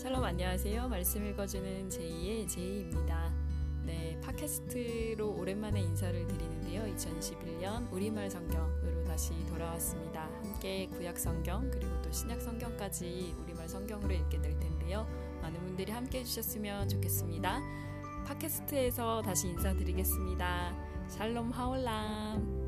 샬롬 안녕하세요. 말씀 읽어주는 제이의 제이입니다. 네, 팟캐스트로 오랜만에 인사를 드리는데요. 2011년 우리말 성경으로 다시 돌아왔습니다. 함께 구약 성경 그리고 또 신약 성경까지 우리말 성경으로 읽게 될 텐데요. 많은 분들이 함께 해주셨으면 좋겠습니다. 팟캐스트에서 다시 인사드리겠습니다. 샬롬 하올람.